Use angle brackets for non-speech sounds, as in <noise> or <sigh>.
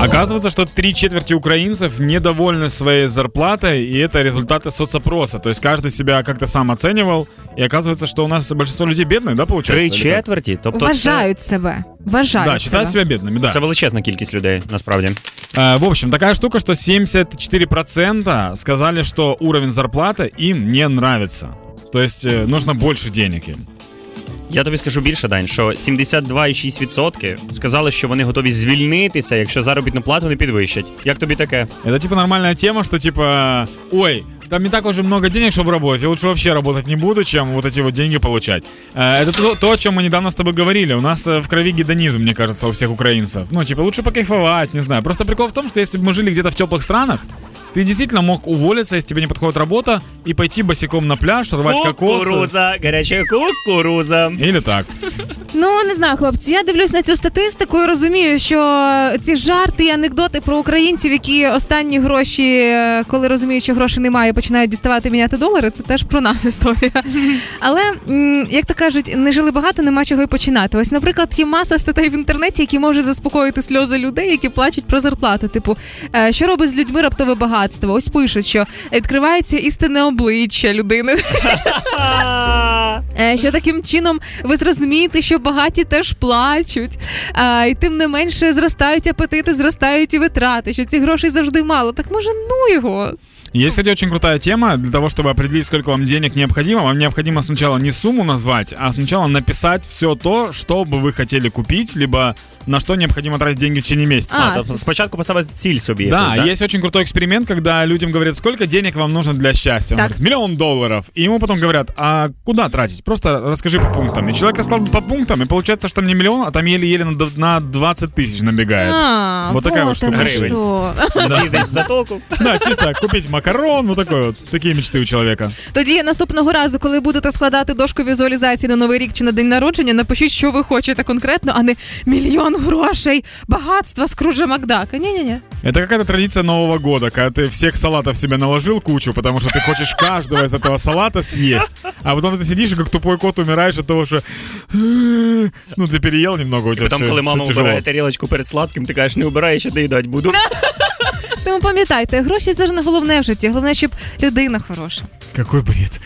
Оказывается, что три четверти украинцев недовольны своей зарплатой, и это результаты соцопроса. То есть каждый себя как-то сам оценивал, и оказывается, что у нас большинство людей бедных, да, получается? Три четверті? Тобто Вважають себе. Вважають Да, считают себе. себя бедными, да. це величезна кількість людей, насправді. Э, В общем, такая штука, что 74% сказали, что уровень зарплаты им не нравится. То есть э, нужно больше денег им. Я тобі скажу більше, Дань, що 72,6% сказали, що вони готові звільнитися, якщо заробітну плату не підвищать. Як тобі таке? Это типа нормальная тема, что типа, ой, там не так уже много денег, чтобы работать, я лучше вообще работать не буду, чем вот эти вот деньги получать. Э, Это то, то, о чем мы недавно с тобой говорили. У нас э, в крови гедонизм, мне кажется, у всех украинцев. Ну, типа, лучше покайфовать, не знаю. Просто прикол в том, что если бы мы жили где-то в теплых странах, ты действительно мог уволиться, если тебе не подходит работа, и пойти босиком на пляж, рвать кокосы. Кукуруза, гаряча кукуруза. Или так. Ну не знаю, хлопці. Я дивлюсь на цю статистику і розумію, що ці жарти і анекдоти про українців, які останні гроші, е, коли розуміють, що грошей немає, починають діставати міняти долари. Це теж про нас історія. <laughs> Але як то кажуть, не жили багато, нема чого й починати. Ось, наприклад, є маса статей в інтернеті, які можуть заспокоїти сльози людей, які плачуть про зарплату. Типу, е, що робить з людьми раптове багатство? Ось пишуть, що відкривається істинне обличчя людини. <laughs> <laughs> Е, Що таким чином ви зрозумієте, що багаті теж плачуть, а, і тим не менше зростають апетити, зростають і витрати, що ці грошей завжди мало. Так може, ну його. Есть, кстати, очень крутая тема. Для того, чтобы определить, сколько вам денег необходимо, вам необходимо сначала не сумму назвать, а сначала написать все то, что бы вы хотели купить, либо на что необходимо тратить деньги в течение месяца. А, Тобто спочатку поставити ціль собі. Да, якусь, есть очень крутой эксперимент, когда людям говорят, сколько денег вам нужно для счастья. Он Так. говорит, миллион долларов. И ему потом говорят, а куда тратить? Просто расскажи по пунктам. И человек рассказал по пунктам, и получается, что не миллион, а там еле-еле на д- на 20 тысяч набегает. А, Вот такая вот штука. оно Гривень. що. <laughs> З'їздить в затоку. Да, чисто купить макарон, вот такой вот. Такие мечты у человека. Тоді наступного разу, коли будете складати дошку візуалізації на новий рік чи на день народження, напишіть, що ви хочете конкретно, а не мільйон грошей, багатства Скруджа Макдака. Ні, ні, ні. Это какая-то традиция Нового года, когда ты всех салатов себе наложил кучу, потому что ты хочешь каждого из этого салата съесть. А потом ты сидишь и как тупой кот умираешь от того, что... Ну, ты переел немного, у тебя Потім, всё- коли мама всё тяжело. убирає тарілочку перед сладким, ти кажеш, не убирай, я ще доїдати буду. Тому пам'ятайте, гроші це ж не головне в житті, головне, щоб людина хороша. Какой бред.